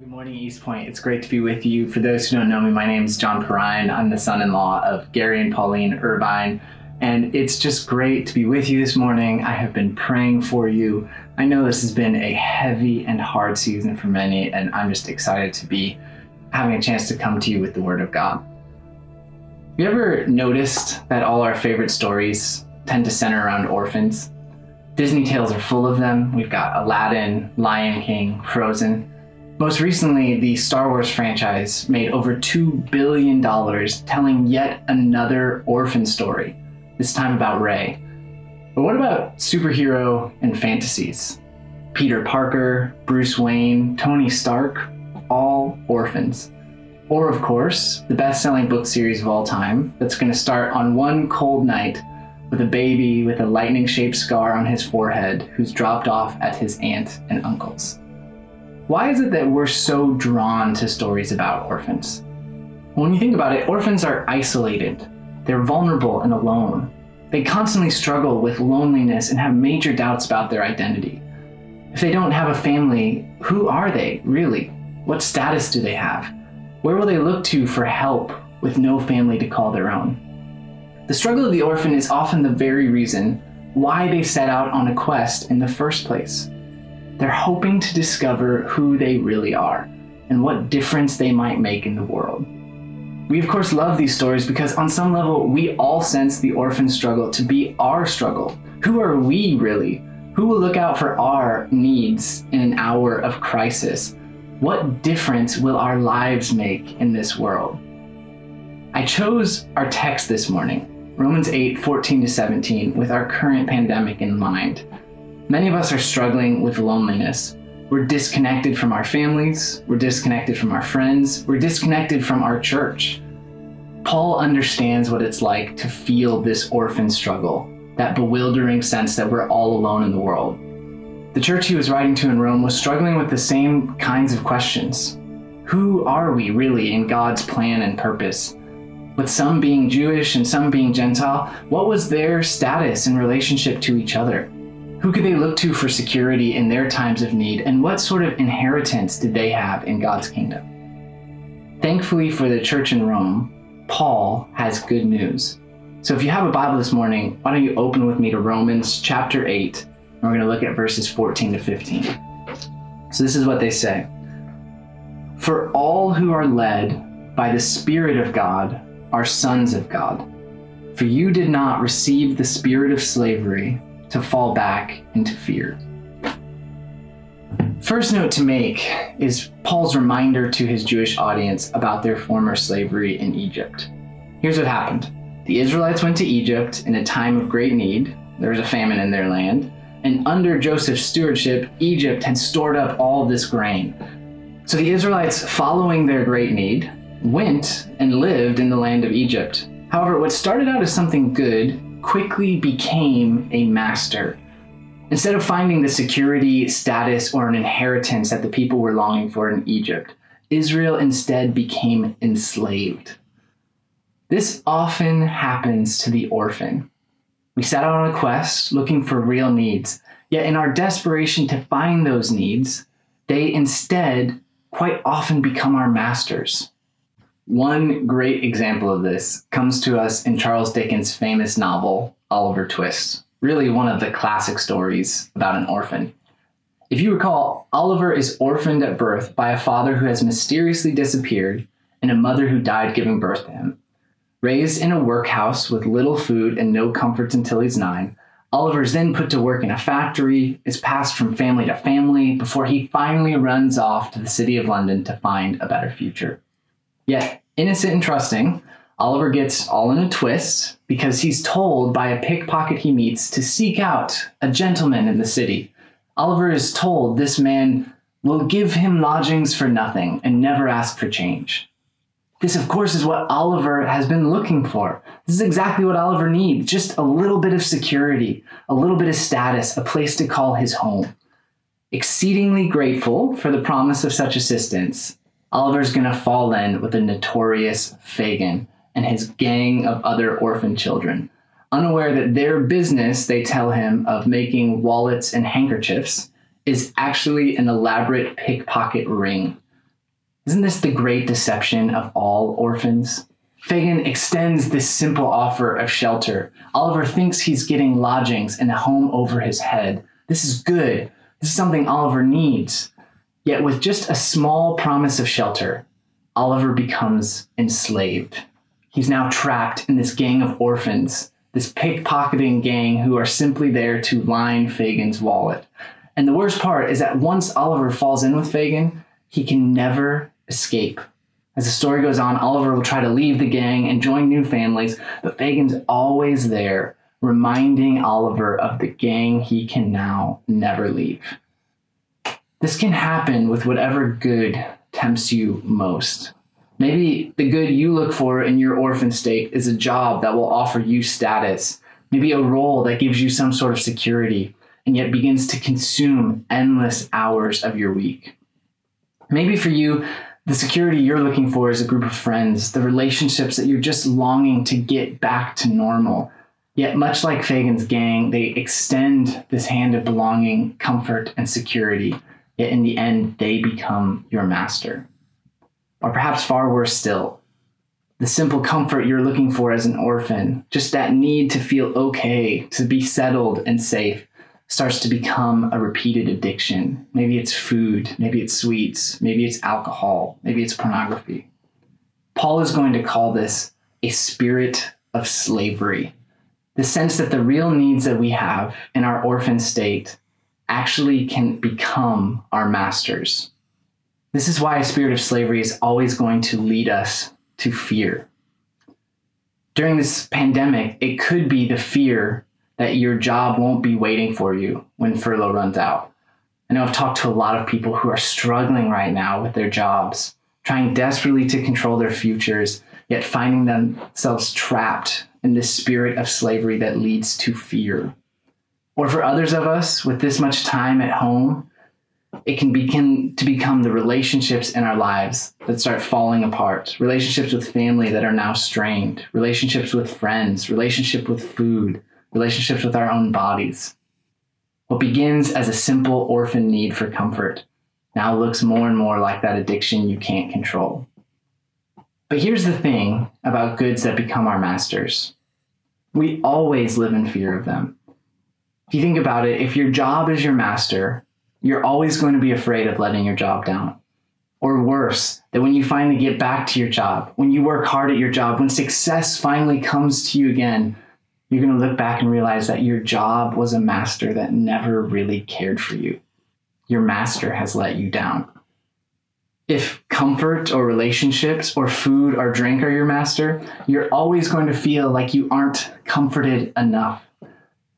Good morning, East Point. It's great to be with you. For those who don't know me, my name is John Perrine. I'm the son in law of Gary and Pauline Irvine. And it's just great to be with you this morning. I have been praying for you. I know this has been a heavy and hard season for many, and I'm just excited to be having a chance to come to you with the Word of God. Have you ever noticed that all our favorite stories tend to center around orphans? Disney tales are full of them. We've got Aladdin, Lion King, Frozen. Most recently, the Star Wars franchise made over $2 billion telling yet another orphan story this time about Rey. But what about superhero and fantasies? Peter Parker, Bruce Wayne, Tony Stark, all orphans. Or, of course, the best selling book series of all time that's going to start on one cold night with a baby with a lightning shaped scar on his forehead who's dropped off at his aunt and uncle's. Why is it that we're so drawn to stories about orphans? When you think about it, orphans are isolated, they're vulnerable and alone. They constantly struggle with loneliness and have major doubts about their identity. If they don't have a family, who are they, really? What status do they have? Where will they look to for help with no family to call their own? The struggle of the orphan is often the very reason why they set out on a quest in the first place. They're hoping to discover who they really are and what difference they might make in the world. We, of course, love these stories because, on some level, we all sense the orphan struggle to be our struggle. Who are we really? Who will look out for our needs in an hour of crisis? What difference will our lives make in this world? I chose our text this morning, Romans 8 14 to 17, with our current pandemic in mind. Many of us are struggling with loneliness. We're disconnected from our families, we're disconnected from our friends, we're disconnected from our church. Paul understands what it's like to feel this orphan struggle, that bewildering sense that we're all alone in the world. The church he was writing to in Rome was struggling with the same kinds of questions. Who are we really in God's plan and purpose? With some being Jewish and some being Gentile, what was their status in relationship to each other? Who could they look to for security in their times of need, and what sort of inheritance did they have in God's kingdom? Thankfully for the church in Rome, Paul has good news. So if you have a Bible this morning, why don't you open with me to Romans chapter 8, and we're going to look at verses 14 to 15. So this is what they say For all who are led by the Spirit of God are sons of God. For you did not receive the spirit of slavery to fall back into fear. First note to make is Paul's reminder to his Jewish audience about their former slavery in Egypt. Here's what happened the Israelites went to Egypt in a time of great need. There was a famine in their land. And under Joseph's stewardship, Egypt had stored up all this grain. So the Israelites, following their great need, went and lived in the land of Egypt. However, what started out as something good quickly became a master. Instead of finding the security, status, or an inheritance that the people were longing for in Egypt, Israel instead became enslaved. This often happens to the orphan. We set out on a quest looking for real needs, yet in our desperation to find those needs, they instead quite often become our masters. One great example of this comes to us in Charles Dickens' famous novel, Oliver Twist, really one of the classic stories about an orphan. If you recall, Oliver is orphaned at birth by a father who has mysteriously disappeared and a mother who died giving birth to him. Raised in a workhouse with little food and no comforts until he's nine, Oliver is then put to work in a factory, is passed from family to family before he finally runs off to the city of London to find a better future. Yet, innocent and trusting, Oliver gets all in a twist because he's told by a pickpocket he meets to seek out a gentleman in the city. Oliver is told this man will give him lodgings for nothing and never ask for change. This, of course, is what Oliver has been looking for. This is exactly what Oliver needs just a little bit of security, a little bit of status, a place to call his home. Exceedingly grateful for the promise of such assistance, Oliver's gonna fall in with the notorious Fagin and his gang of other orphan children, unaware that their business, they tell him, of making wallets and handkerchiefs is actually an elaborate pickpocket ring. Isn't this the great deception of all orphans? Fagin extends this simple offer of shelter. Oliver thinks he's getting lodgings and a home over his head. This is good. This is something Oliver needs. Yet, with just a small promise of shelter, Oliver becomes enslaved. He's now trapped in this gang of orphans, this pickpocketing gang who are simply there to line Fagin's wallet. And the worst part is that once Oliver falls in with Fagin, he can never escape. As the story goes on, Oliver will try to leave the gang and join new families, but Fagin's always there, reminding Oliver of the gang he can now never leave. This can happen with whatever good tempts you most. Maybe the good you look for in your orphan state is a job that will offer you status, maybe a role that gives you some sort of security, and yet begins to consume endless hours of your week. Maybe for you, the security you're looking for is a group of friends, the relationships that you're just longing to get back to normal. Yet, much like Fagin's gang, they extend this hand of belonging, comfort, and security. Yet, in the end, they become your master. Or perhaps far worse still, the simple comfort you're looking for as an orphan, just that need to feel okay, to be settled and safe, starts to become a repeated addiction. Maybe it's food, maybe it's sweets, maybe it's alcohol, maybe it's pornography. Paul is going to call this a spirit of slavery. The sense that the real needs that we have in our orphan state actually can become our masters. This is why a spirit of slavery is always going to lead us to fear. During this pandemic, it could be the fear that your job won't be waiting for you when furlough runs out. I know I've talked to a lot of people who are struggling right now with their jobs, trying desperately to control their futures, yet finding themselves trapped in this spirit of slavery that leads to fear. Or for others of us, with this much time at home, it can begin to become the relationships in our lives that start falling apart. Relationships with family that are now strained, relationships with friends, relationship with food, relationships with our own bodies. What begins as a simple orphan need for comfort now looks more and more like that addiction you can't control. But here's the thing about goods that become our masters we always live in fear of them. If you think about it, if your job is your master, you're always going to be afraid of letting your job down. Or worse, that when you finally get back to your job, when you work hard at your job, when success finally comes to you again, you're going to look back and realize that your job was a master that never really cared for you. Your master has let you down. If comfort or relationships or food or drink are your master, you're always going to feel like you aren't comforted enough.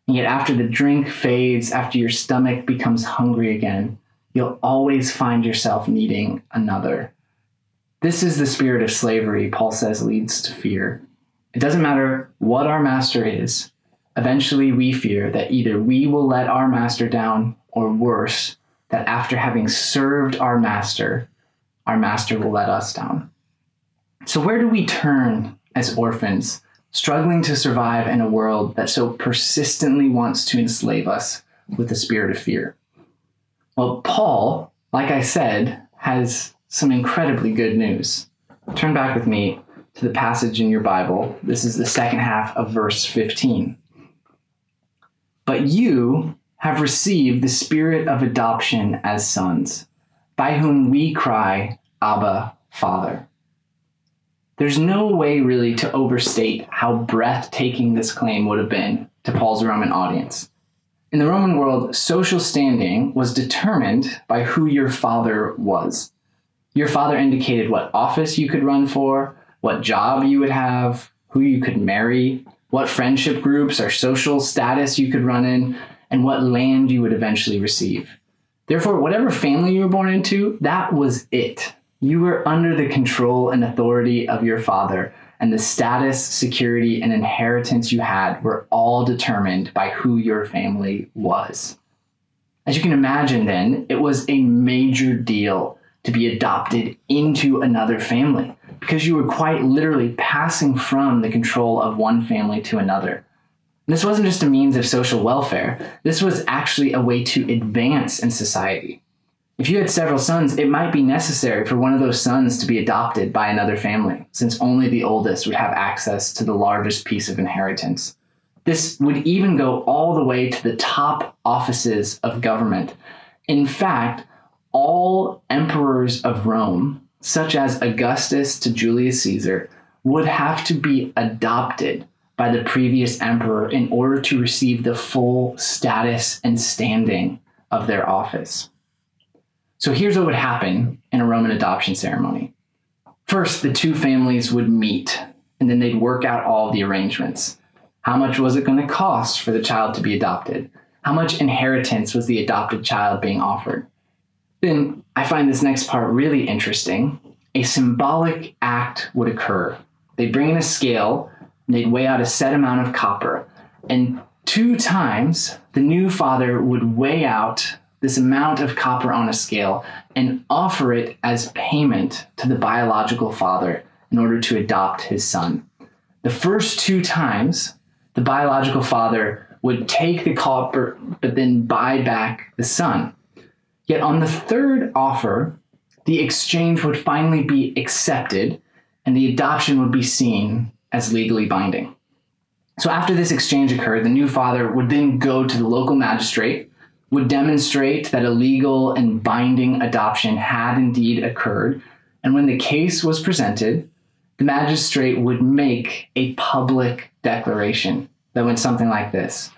Yet, after the drink fades, after your stomach becomes hungry again, you'll always find yourself needing another. This is the spirit of slavery, Paul says, leads to fear. It doesn't matter what our master is. Eventually, we fear that either we will let our master down, or worse, that after having served our master, our master will let us down. So, where do we turn as orphans, struggling to survive in a world that so persistently wants to enslave us with the spirit of fear? Well, Paul, like I said, has some incredibly good news. Turn back with me to the passage in your Bible. This is the second half of verse 15. But you have received the spirit of adoption as sons, by whom we cry, Abba, Father. There's no way really to overstate how breathtaking this claim would have been to Paul's Roman audience. In the Roman world, social standing was determined by who your father was. Your father indicated what office you could run for, what job you would have, who you could marry, what friendship groups or social status you could run in, and what land you would eventually receive. Therefore, whatever family you were born into, that was it. You were under the control and authority of your father, and the status, security, and inheritance you had were all determined by who your family was. As you can imagine, then, it was a major deal to be adopted into another family because you were quite literally passing from the control of one family to another. This wasn't just a means of social welfare, this was actually a way to advance in society. If you had several sons, it might be necessary for one of those sons to be adopted by another family, since only the oldest would have access to the largest piece of inheritance. This would even go all the way to the top offices of government. In fact, all emperors of Rome, such as Augustus to Julius Caesar, would have to be adopted by the previous emperor in order to receive the full status and standing of their office. So here's what would happen in a Roman adoption ceremony. First, the two families would meet, and then they'd work out all the arrangements. How much was it going to cost for the child to be adopted? How much inheritance was the adopted child being offered? Then I find this next part really interesting. A symbolic act would occur. They'd bring in a scale, and they'd weigh out a set amount of copper, and two times the new father would weigh out this amount of copper on a scale and offer it as payment to the biological father in order to adopt his son. The first two times, the biological father would take the copper but then buy back the son. Yet on the third offer, the exchange would finally be accepted and the adoption would be seen as legally binding. So after this exchange occurred, the new father would then go to the local magistrate would demonstrate that a legal and binding adoption had indeed occurred. And when the case was presented, the magistrate would make a public declaration that went something like this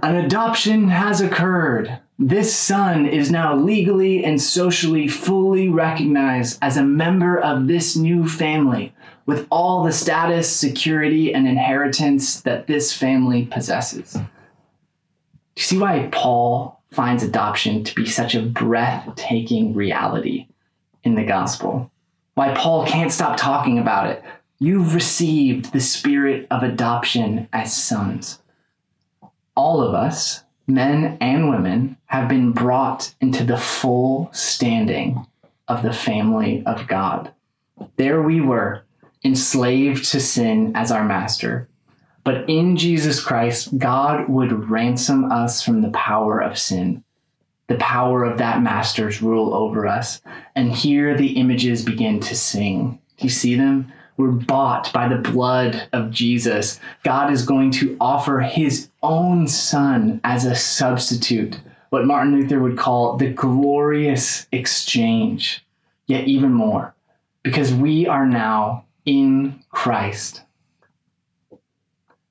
An adoption has occurred. This son is now legally and socially fully recognized as a member of this new family with all the status, security, and inheritance that this family possesses. Do you see why Paul finds adoption to be such a breathtaking reality in the gospel. Why Paul can't stop talking about it. You've received the spirit of adoption as sons. All of us, men and women, have been brought into the full standing of the family of God. There we were, enslaved to sin as our master, but in Jesus Christ, God would ransom us from the power of sin, the power of that master's rule over us. And here the images begin to sing. Do you see them? We're bought by the blood of Jesus. God is going to offer his own son as a substitute, what Martin Luther would call the glorious exchange. Yet even more, because we are now in Christ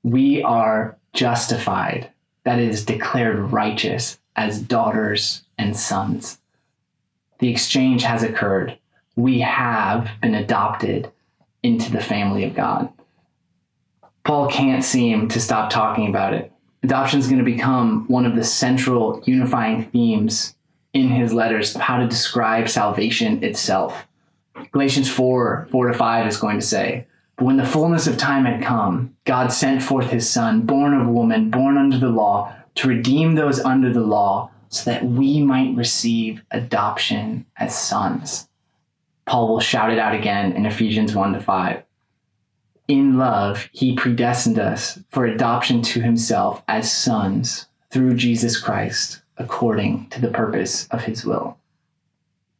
we are justified, that is, declared righteous as daughters and sons. The exchange has occurred. We have been adopted into the family of God. Paul can't seem to stop talking about it. Adoption is going to become one of the central unifying themes in his letters of how to describe salvation itself. Galatians 4 4 to 5 is going to say, but when the fullness of time had come, God sent forth his Son, born of woman, born under the law, to redeem those under the law, so that we might receive adoption as sons. Paul will shout it out again in Ephesians 1 to 5. In love, he predestined us for adoption to himself as sons through Jesus Christ, according to the purpose of his will.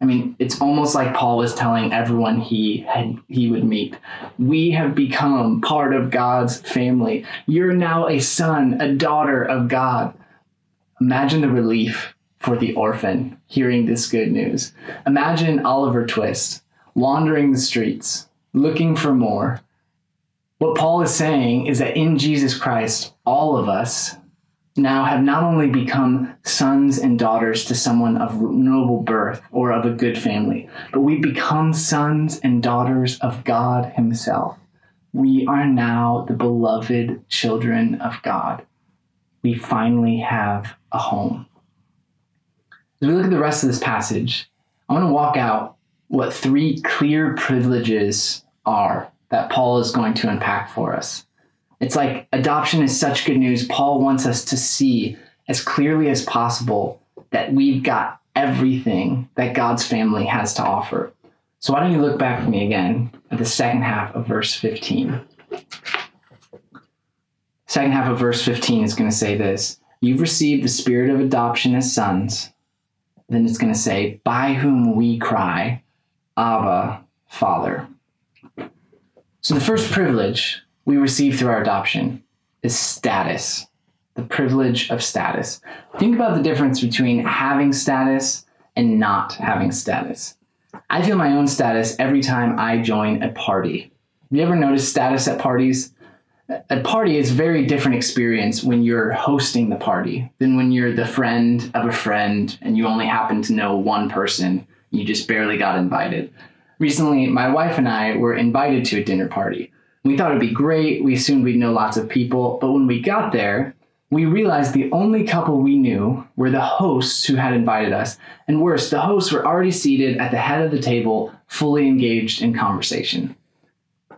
I mean, it's almost like Paul was telling everyone he had he would meet, "We have become part of God's family. You're now a son, a daughter of God." Imagine the relief for the orphan hearing this good news. Imagine Oliver Twist wandering the streets, looking for more. What Paul is saying is that in Jesus Christ, all of us now have not only become sons and daughters to someone of noble birth or of a good family, but we become sons and daughters of God Himself. We are now the beloved children of God. We finally have a home. As we look at the rest of this passage, I want to walk out what three clear privileges are that Paul is going to unpack for us. It's like adoption is such good news. Paul wants us to see as clearly as possible that we've got everything that God's family has to offer. So, why don't you look back with me again at the second half of verse 15? Second half of verse 15 is going to say this You've received the spirit of adoption as sons, then it's going to say, By whom we cry, Abba, Father. So the first privilege we receive through our adoption is status, the privilege of status. Think about the difference between having status and not having status. I feel my own status every time I join a party. You ever noticed status at parties? A party is a very different experience when you're hosting the party than when you're the friend of a friend and you only happen to know one person. You just barely got invited. Recently, my wife and I were invited to a dinner party. We thought it'd be great. We assumed we'd know lots of people. But when we got there, we realized the only couple we knew were the hosts who had invited us. And worse, the hosts were already seated at the head of the table, fully engaged in conversation.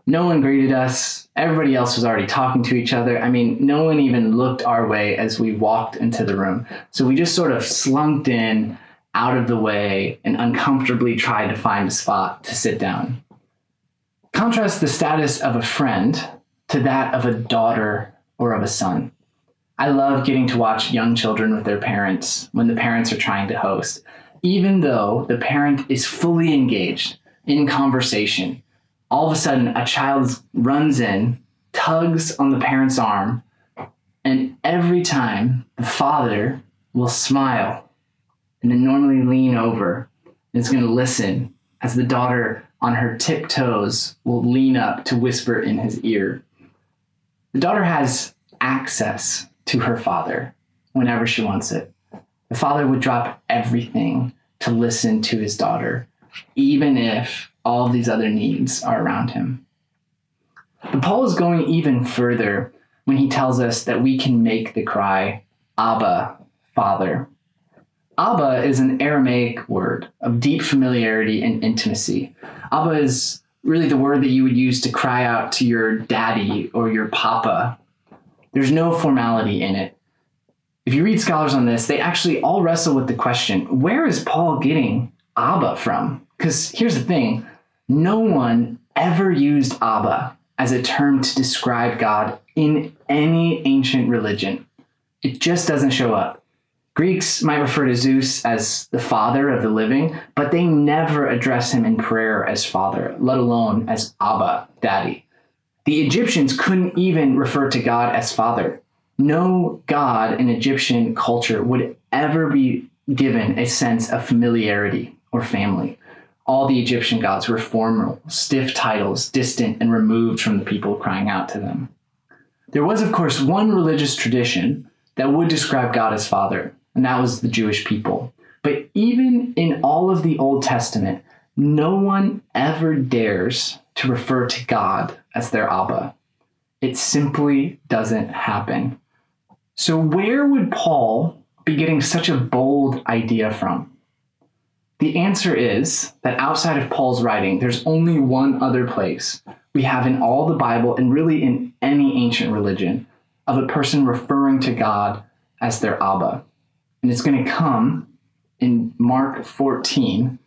No one greeted us. Everybody else was already talking to each other. I mean, no one even looked our way as we walked into the room. So we just sort of slunked in out of the way and uncomfortably tried to find a spot to sit down. Contrast the status of a friend to that of a daughter or of a son. I love getting to watch young children with their parents when the parents are trying to host, even though the parent is fully engaged in conversation. All of a sudden, a child runs in, tugs on the parent's arm, and every time the father will smile and then normally lean over and is going to listen as the daughter on her tiptoes will lean up to whisper in his ear. The daughter has access to her father whenever she wants it. The father would drop everything to listen to his daughter, even if all these other needs are around him. But Paul is going even further when he tells us that we can make the cry, Abba, Father. Abba is an Aramaic word of deep familiarity and intimacy. Abba is really the word that you would use to cry out to your daddy or your papa. There's no formality in it. If you read scholars on this, they actually all wrestle with the question where is Paul getting Abba from? Because here's the thing no one ever used Abba as a term to describe God in any ancient religion. It just doesn't show up. Greeks might refer to Zeus as the father of the living, but they never address him in prayer as father, let alone as Abba, daddy. The Egyptians couldn't even refer to God as father. No God in Egyptian culture would ever be given a sense of familiarity or family. All the Egyptian gods were formal, stiff titles, distant and removed from the people crying out to them. There was, of course, one religious tradition that would describe God as Father, and that was the Jewish people. But even in all of the Old Testament, no one ever dares to refer to God as their Abba. It simply doesn't happen. So, where would Paul be getting such a bold idea from? The answer is that outside of Paul's writing, there's only one other place we have in all the Bible and really in any ancient religion of a person referring to God as their Abba. And it's going to come in Mark 14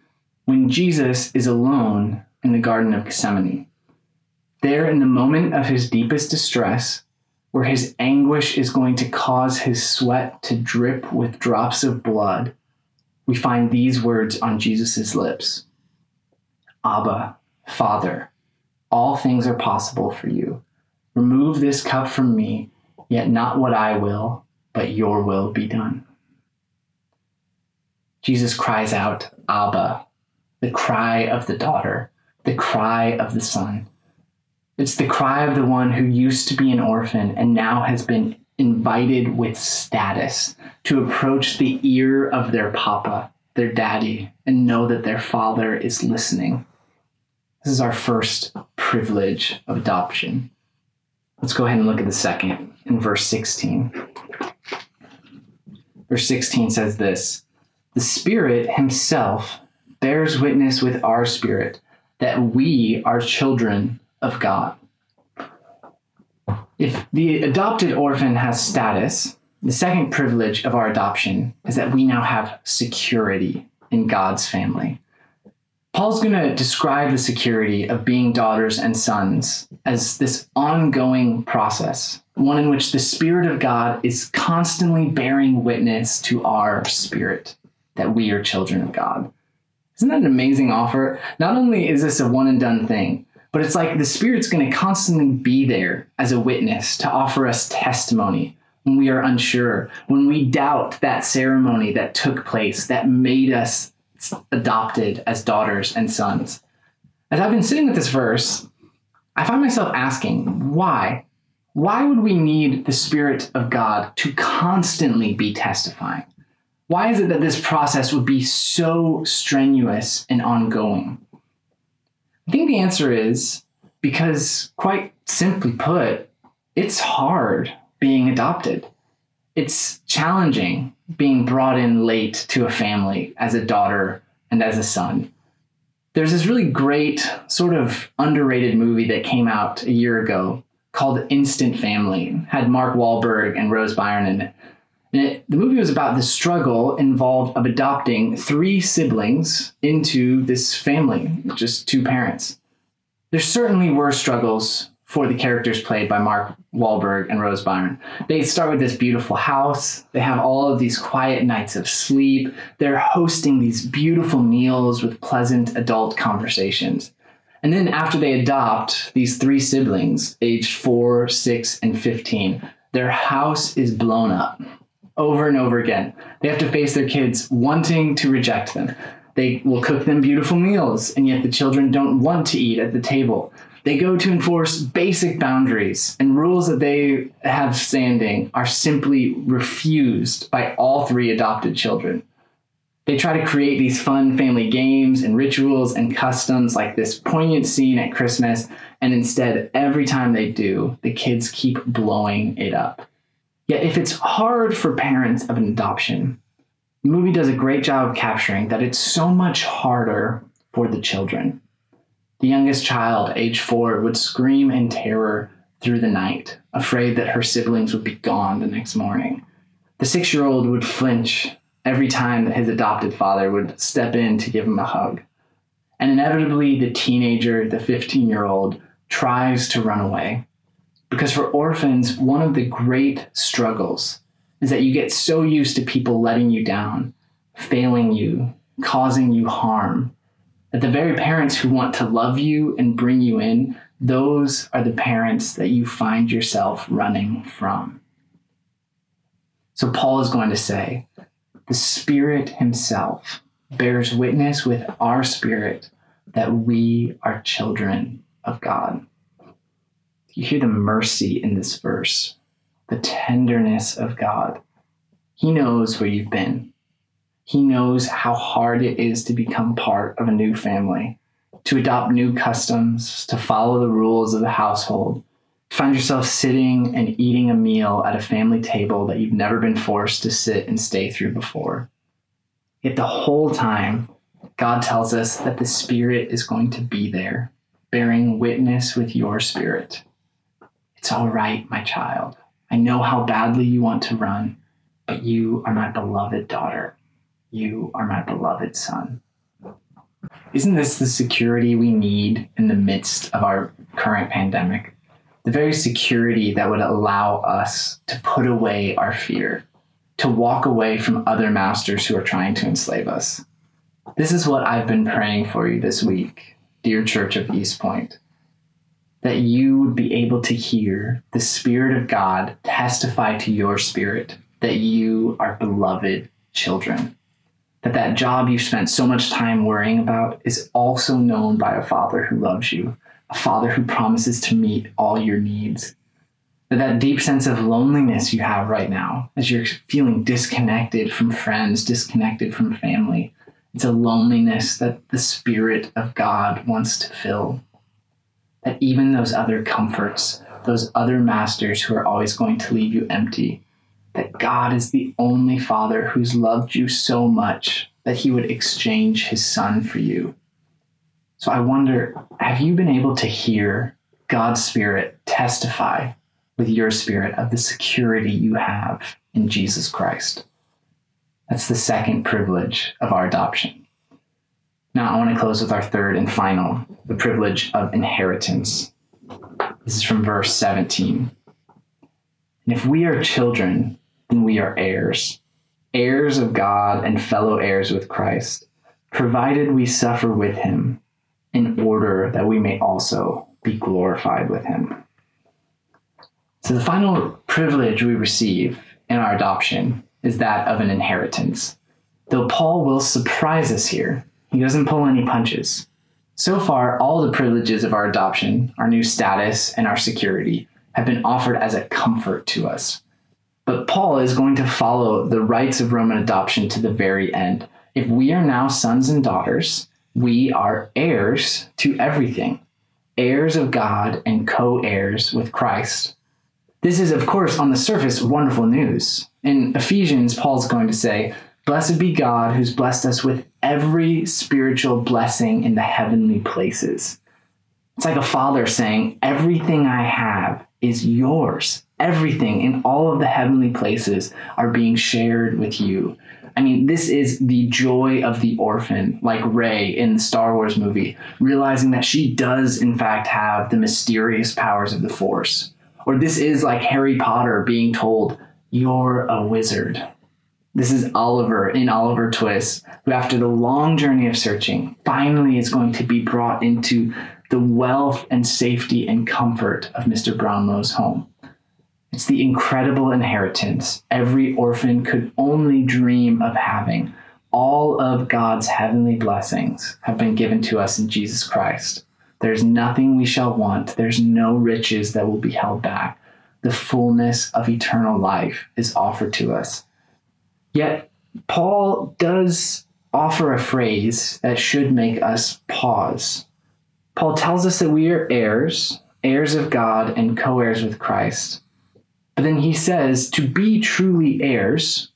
when Jesus is alone in the Garden of Gethsemane. There, in the moment of his deepest distress, where his anguish is going to cause his sweat to drip with drops of blood, we find these words on Jesus' lips Abba, Father, all things are possible for you. Remove this cup from me, yet not what I will, but your will be done. Jesus cries out, Abba, the cry of the daughter, the cry of the son. It's the cry of the one who used to be an orphan and now has been invited with status to approach the ear of their papa, their daddy, and know that their father is listening. This is our first privilege of adoption. Let's go ahead and look at the second in verse 16. Verse 16 says this the Spirit Himself bears witness with our spirit that we are children of God. If the adopted orphan has status, the second privilege of our adoption is that we now have security in God's family. Paul's going to describe the security of being daughters and sons as this ongoing process, one in which the Spirit of God is constantly bearing witness to our spirit that we are children of God. Isn't that an amazing offer? Not only is this a one and done thing, but it's like the Spirit's going to constantly be there as a witness to offer us testimony when we are unsure, when we doubt that ceremony that took place that made us adopted as daughters and sons. As I've been sitting with this verse, I find myself asking, why? Why would we need the Spirit of God to constantly be testifying? Why is it that this process would be so strenuous and ongoing? I think the answer is because, quite simply put, it's hard being adopted. It's challenging being brought in late to a family as a daughter and as a son. There's this really great, sort of underrated movie that came out a year ago called Instant Family. It had Mark Wahlberg and Rose Byrne in it. It, the movie was about the struggle involved of adopting three siblings into this family, just two parents. There certainly were struggles for the characters played by Mark Wahlberg and Rose Byrne. They start with this beautiful house. They have all of these quiet nights of sleep. They're hosting these beautiful meals with pleasant adult conversations. And then after they adopt these three siblings, aged four, six, and 15, their house is blown up over and over again. They have to face their kids wanting to reject them. They will cook them beautiful meals, and yet the children don't want to eat at the table. They go to enforce basic boundaries, and rules that they have standing are simply refused by all three adopted children. They try to create these fun family games and rituals and customs like this poignant scene at Christmas, and instead, every time they do, the kids keep blowing it up. Yet, if it's hard for parents of an adoption, the movie does a great job of capturing that it's so much harder for the children. The youngest child, age four, would scream in terror through the night, afraid that her siblings would be gone the next morning. The six year old would flinch every time that his adopted father would step in to give him a hug. And inevitably, the teenager, the 15 year old, tries to run away. Because for orphans, one of the great struggles is that you get so used to people letting you down, failing you, causing you harm, that the very parents who want to love you and bring you in, those are the parents that you find yourself running from. So Paul is going to say, the Spirit Himself bears witness with our spirit that we are children of God. You hear the mercy in this verse, the tenderness of God. He knows where you've been. He knows how hard it is to become part of a new family, to adopt new customs, to follow the rules of the household. Find yourself sitting and eating a meal at a family table that you've never been forced to sit and stay through before. Yet the whole time, God tells us that the Spirit is going to be there, bearing witness with your spirit. It's all right, my child. I know how badly you want to run, but you are my beloved daughter. You are my beloved Son. Isn't this the security we need in the midst of our current pandemic? The very security that would allow us to put away our fear, to walk away from other masters who are trying to enslave us. This is what I've been praying for you this week, dear Church of East Point. That you would be able to hear the Spirit of God testify to your spirit that you are beloved children that that job you've spent so much time worrying about is also known by a father who loves you, a father who promises to meet all your needs. That that deep sense of loneliness you have right now, as you're feeling disconnected from friends, disconnected from family, it's a loneliness that the Spirit of God wants to fill. That even those other comforts, those other masters who are always going to leave you empty, that God is the only Father who's loved you so much that he would exchange his Son for you. So I wonder have you been able to hear God's Spirit testify with your spirit of the security you have in Jesus Christ? That's the second privilege of our adoption. Now, I want to close with our third and final the privilege of inheritance. This is from verse 17. And if we are children, then we are heirs, heirs of God and fellow heirs with Christ, provided we suffer with him, in order that we may also be glorified with him. So, the final privilege we receive in our adoption is that of an inheritance. Though Paul will surprise us here, he doesn't pull any punches. So far, all the privileges of our adoption, our new status, and our security have been offered as a comfort to us. But Paul is going to follow the rights of Roman adoption to the very end. If we are now sons and daughters, we are heirs to everything, heirs of God and co heirs with Christ. This is, of course, on the surface, wonderful news. In Ephesians, Paul's going to say, Blessed be God who's blessed us with every spiritual blessing in the heavenly places. It's like a father saying, Everything I have is yours. Everything in all of the heavenly places are being shared with you. I mean, this is the joy of the orphan, like Rey in the Star Wars movie, realizing that she does, in fact, have the mysterious powers of the Force. Or this is like Harry Potter being told, You're a wizard. This is Oliver in Oliver Twist, who, after the long journey of searching, finally is going to be brought into the wealth and safety and comfort of Mr. Brownlow's home. It's the incredible inheritance every orphan could only dream of having. All of God's heavenly blessings have been given to us in Jesus Christ. There's nothing we shall want, there's no riches that will be held back. The fullness of eternal life is offered to us. Yet, Paul does offer a phrase that should make us pause. Paul tells us that we are heirs, heirs of God, and co heirs with Christ. But then he says to be truly heirs,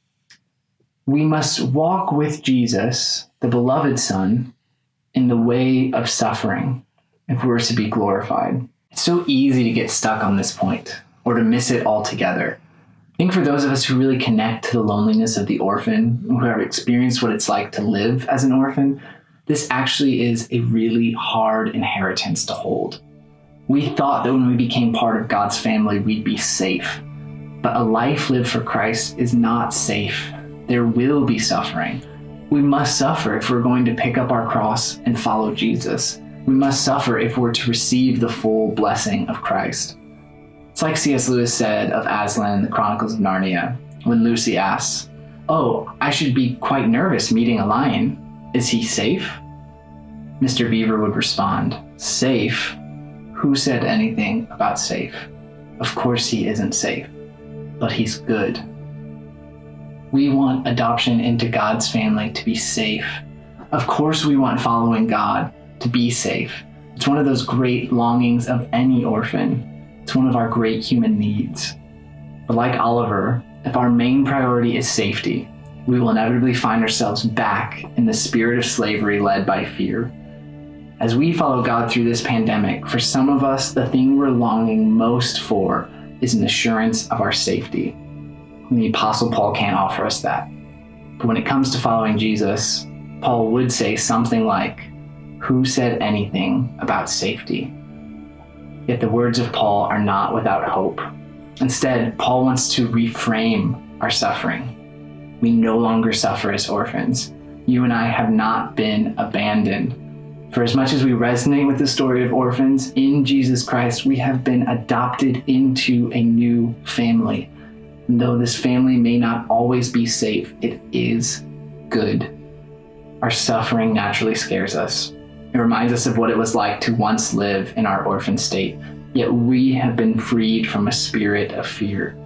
we must walk with Jesus, the beloved Son, in the way of suffering if we're to be glorified. It's so easy to get stuck on this point or to miss it altogether. I think for those of us who really connect to the loneliness of the orphan, who have experienced what it's like to live as an orphan, this actually is a really hard inheritance to hold. We thought that when we became part of God's family, we'd be safe. But a life lived for Christ is not safe. There will be suffering. We must suffer if we're going to pick up our cross and follow Jesus. We must suffer if we're to receive the full blessing of Christ. It's like C.S. Lewis said of Aslan in the Chronicles of Narnia, when Lucy asks, Oh, I should be quite nervous meeting a lion. Is he safe? Mr. Beaver would respond, Safe? Who said anything about safe? Of course he isn't safe, but he's good. We want adoption into God's family to be safe. Of course, we want following God to be safe. It's one of those great longings of any orphan it's one of our great human needs. But like Oliver, if our main priority is safety, we will inevitably find ourselves back in the spirit of slavery led by fear. As we follow God through this pandemic, for some of us, the thing we're longing most for is an assurance of our safety. And the Apostle Paul can't offer us that. But when it comes to following Jesus, Paul would say something like, Who said anything about safety? Yet the words of Paul are not without hope. Instead, Paul wants to reframe our suffering. We no longer suffer as orphans. You and I have not been abandoned. For as much as we resonate with the story of orphans, in Jesus Christ, we have been adopted into a new family. And though this family may not always be safe, it is good. Our suffering naturally scares us. It reminds us of what it was like to once live in our orphan state, yet we have been freed from a spirit of fear.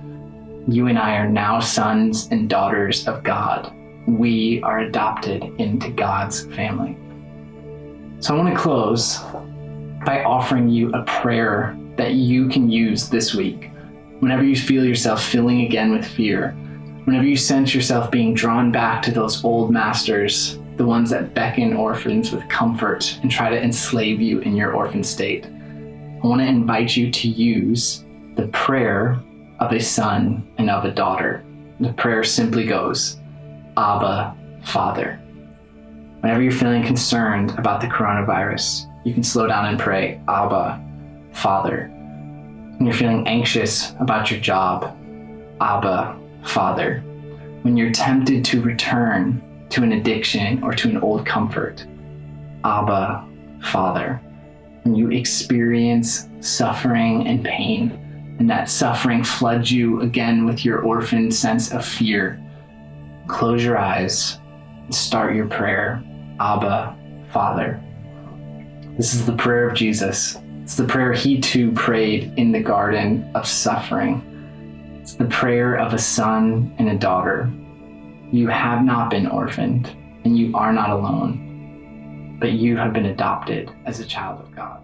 You and I are now sons and daughters of God. We are adopted into God's family. So I want to close by offering you a prayer that you can use this week. Whenever you feel yourself filling again with fear, whenever you sense yourself being drawn back to those old masters the ones that beckon orphans with comfort and try to enslave you in your orphan state. I want to invite you to use the prayer of a son and of a daughter. The prayer simply goes, Abba, Father. Whenever you're feeling concerned about the coronavirus, you can slow down and pray, Abba, Father. When you're feeling anxious about your job, Abba, Father. when you're tempted to return to an addiction or to an old comfort. Abba, Father. When you experience suffering and pain, and that suffering floods you again with your orphan sense of fear, close your eyes and start your prayer. Abba, Father. This is the prayer of Jesus. It's the prayer he too prayed in the garden of suffering. It's the prayer of a son and a daughter. You have not been orphaned, and you are not alone, but you have been adopted as a child of God.